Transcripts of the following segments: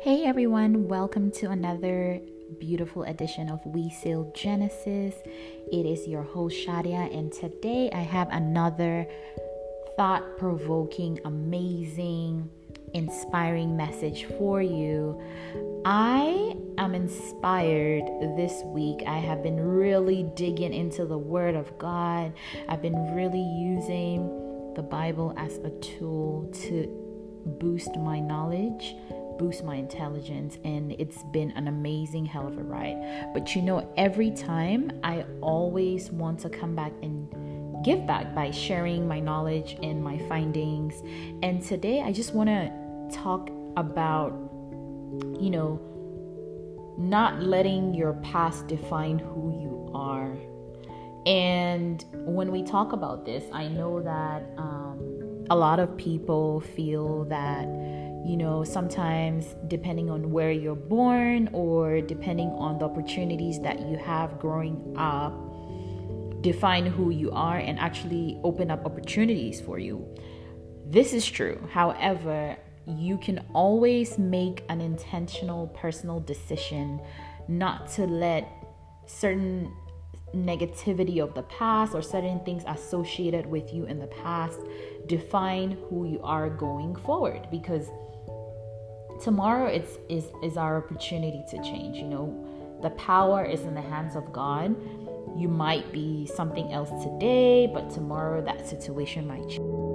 Hey everyone, welcome to another beautiful edition of We Seal Genesis. It is your host Shadia, and today I have another thought provoking, amazing, inspiring message for you. I am inspired this week. I have been really digging into the Word of God, I've been really using the Bible as a tool to boost my knowledge boost my intelligence and it's been an amazing hell of a ride. But you know, every time I always want to come back and give back by sharing my knowledge and my findings. And today I just want to talk about, you know, not letting your past define who you are. And when we talk about this, I know that um, a lot of people feel that you know, sometimes depending on where you're born or depending on the opportunities that you have growing up, define who you are and actually open up opportunities for you. This is true. However, you can always make an intentional personal decision not to let certain negativity of the past or certain things associated with you in the past define who you are going forward because tomorrow it's is is our opportunity to change you know? The power is in the hands of god. You might be something else today but tomorrow that situation might change.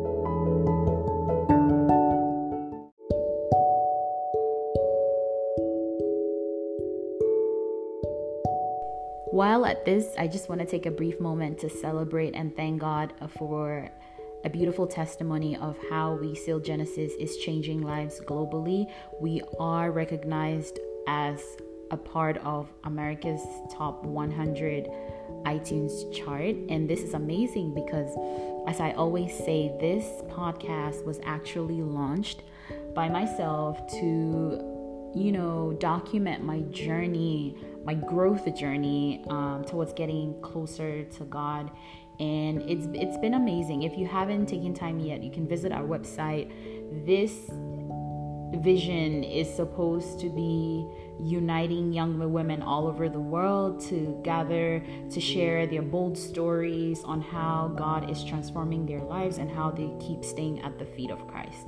While at this, I just want to take a brief moment to celebrate and thank God for a beautiful testimony of how We Seal Genesis is changing lives globally. We are recognized as a part of America's top 100 iTunes chart. And this is amazing because, as I always say, this podcast was actually launched by myself to, you know, document my journey, my growth journey um, towards getting closer to God and it's it's been amazing. If you haven't taken time yet, you can visit our website. This vision is supposed to be uniting young women all over the world to gather to share their bold stories on how God is transforming their lives and how they keep staying at the feet of Christ.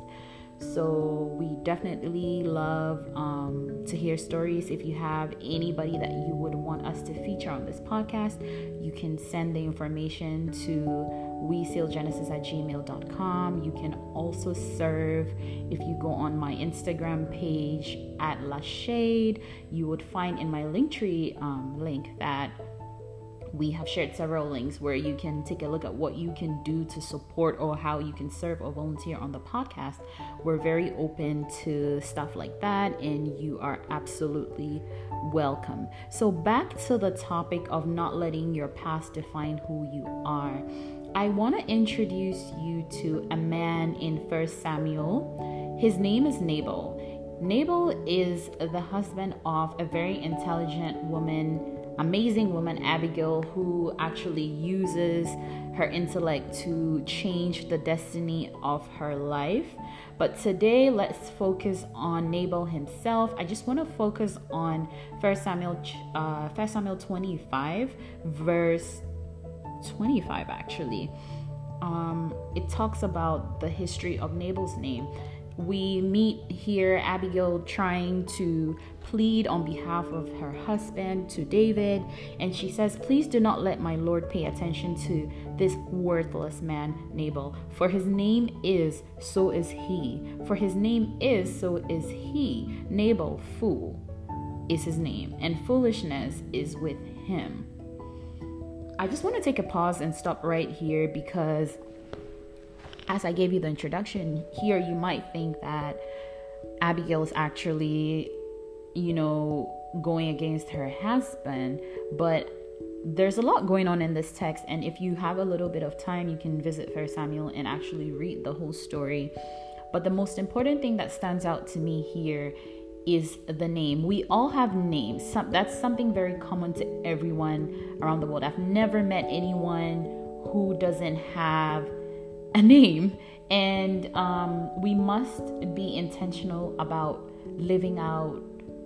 So we definitely love um, to hear stories. If you have anybody that you would want us to feature on this podcast, you can send the information to wesealgenesis at gmail.com. You can also serve if you go on my Instagram page at La Shade. You would find in my Linktree um, link that we have shared several links where you can take a look at what you can do to support or how you can serve or volunteer on the podcast. We're very open to stuff like that, and you are absolutely welcome. So, back to the topic of not letting your past define who you are. I want to introduce you to a man in 1 Samuel. His name is Nabal. Nabal is the husband of a very intelligent woman amazing woman, Abigail, who actually uses her intellect to change the destiny of her life. But today, let's focus on Nabal himself. I just want to focus on 1 Samuel, uh, 1 Samuel 25, verse 25, actually. Um, it talks about the history of Nabal's name we meet here Abigail trying to plead on behalf of her husband to David, and she says, Please do not let my Lord pay attention to this worthless man, Nabal, for his name is, so is he. For his name is, so is he. Nabal, fool, is his name, and foolishness is with him. I just want to take a pause and stop right here because as I gave you the introduction, here you might think that Abigail is actually, you know, going against her husband, but there's a lot going on in this text and if you have a little bit of time you can visit first samuel and actually read the whole story. But the most important thing that stands out to me here is the name. We all have names. Some, that's something very common to everyone around the world. I've never met anyone who doesn't have a name and um, we must be intentional about living out,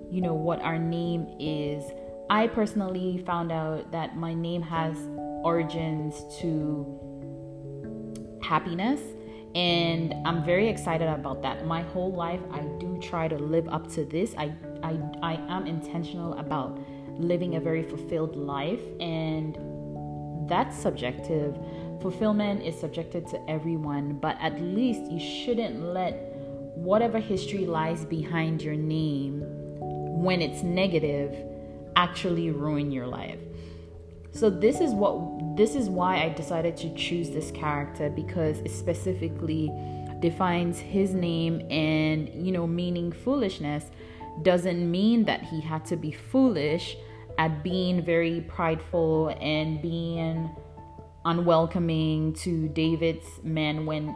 you know, what our name is. I personally found out that my name has origins to happiness and I'm very excited about that. My whole life I do try to live up to this. I I I am intentional about living a very fulfilled life and that's subjective. Fulfillment is subjected to everyone, but at least you shouldn't let whatever history lies behind your name when it's negative actually ruin your life. So this is what this is why I decided to choose this character because it specifically defines his name and you know meaning foolishness doesn't mean that he had to be foolish at being very prideful and being unwelcoming to David's men when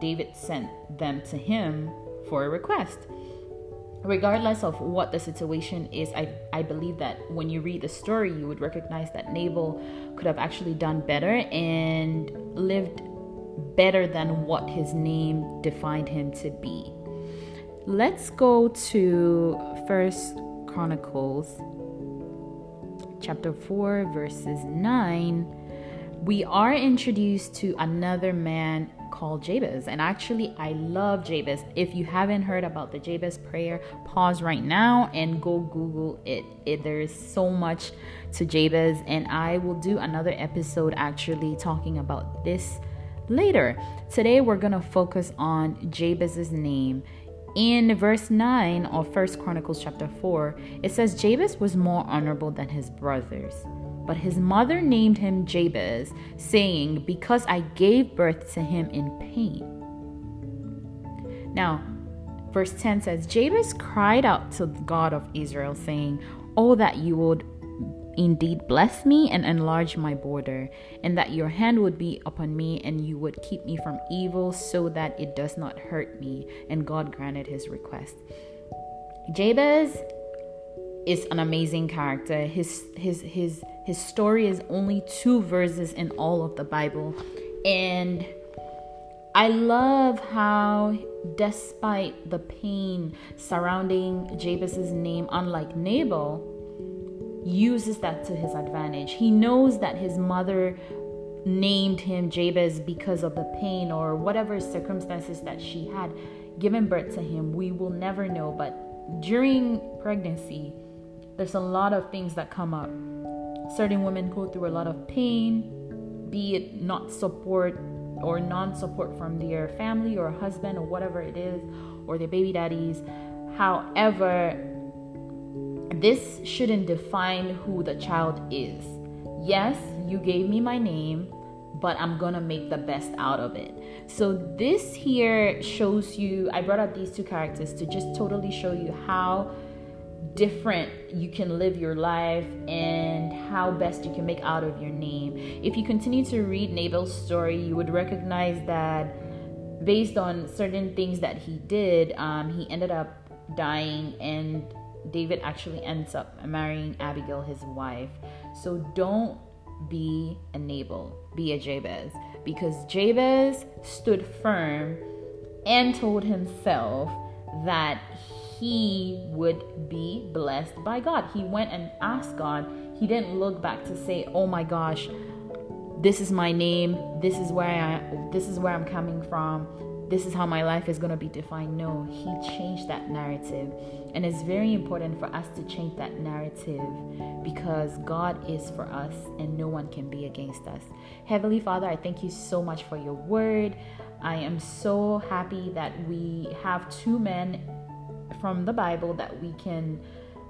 David sent them to him for a request. Regardless of what the situation is, I, I believe that when you read the story, you would recognize that Nabal could have actually done better and lived better than what his name defined him to be. Let's go to First Chronicles chapter 4 verses 9 we are introduced to another man called Jabez. And actually, I love Jabez. If you haven't heard about the Jabez prayer, pause right now and go Google it. it. There is so much to Jabez, and I will do another episode actually talking about this later. Today, we're going to focus on Jabez's name in verse 9 of First Chronicles chapter 4, it says Jabez was more honorable than his brothers. But his mother named him Jabez, saying, Because I gave birth to him in pain. Now, verse 10 says, Jabez cried out to the God of Israel, saying, Oh, that you would indeed bless me and enlarge my border, and that your hand would be upon me, and you would keep me from evil, so that it does not hurt me. And God granted his request. Jabez is an amazing character. His his his his story is only two verses in all of the Bible, and I love how, despite the pain surrounding Jabez's name, unlike Nabal, uses that to his advantage. He knows that his mother named him Jabez because of the pain or whatever circumstances that she had given birth to him. We will never know, but during pregnancy, there's a lot of things that come up. Certain women go through a lot of pain, be it not support or non support from their family or husband or whatever it is, or their baby daddies. However, this shouldn't define who the child is. Yes, you gave me my name, but I'm gonna make the best out of it. So, this here shows you, I brought up these two characters to just totally show you how different you can live your life and how best you can make out of your name. If you continue to read Nabal's story, you would recognize that based on certain things that he did, um, he ended up dying and David actually ends up marrying Abigail, his wife. So don't be a Nabal, be a Jabez. Because Jabez stood firm and told himself that he would be blessed by God. He went and asked God. He didn't look back to say, "Oh my gosh, this is my name. This is where I this is where I'm coming from this is how my life is going to be defined. No, he changed that narrative. And it's very important for us to change that narrative because God is for us and no one can be against us. Heavenly Father, I thank you so much for your word. I am so happy that we have two men from the Bible that we can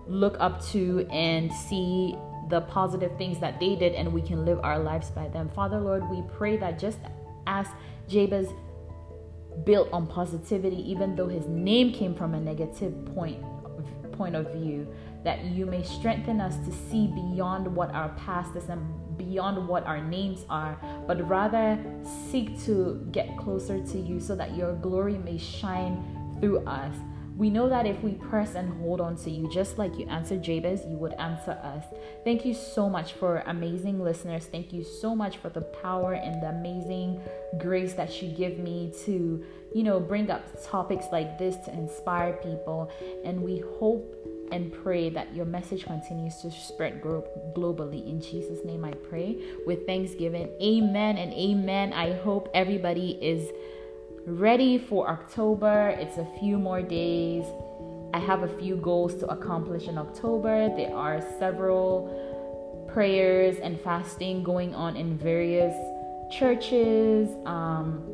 look up to and see the positive things that they did and we can live our lives by them. Father, Lord, we pray that just as Jabez built on positivity, even though his name came from a negative point point of view, that you may strengthen us to see beyond what our past is and beyond what our names are, but rather seek to get closer to you so that your glory may shine through us. We know that if we press and hold on to you, just like you answered Jabez, you would answer us. Thank you so much for amazing listeners. Thank you so much for the power and the amazing grace that you give me to, you know, bring up topics like this to inspire people. And we hope and pray that your message continues to spread gro- globally. In Jesus' name, I pray with thanksgiving. Amen and amen. I hope everybody is ready for October. It's a few more days. I have a few goals to accomplish in October. There are several prayers and fasting going on in various churches. Um,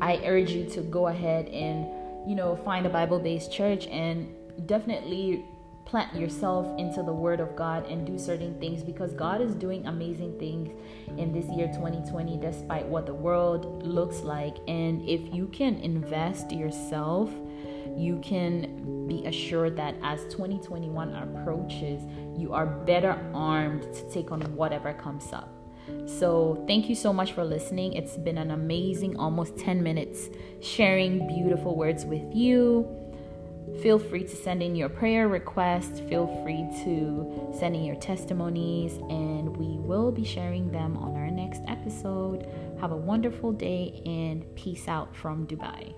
I urge you to go ahead and, you know, find a Bible based church and definitely plant yourself into the word of God and do certain things because God is doing amazing things in this year 2020 despite what the world looks like and if you can invest yourself you can be assured that as 2021 approaches you are better armed to take on whatever comes up so, thank you so much for listening. It's been an amazing almost 10 minutes sharing beautiful words with you. Feel free to send in your prayer requests. Feel free to send in your testimonies, and we will be sharing them on our next episode. Have a wonderful day and peace out from Dubai.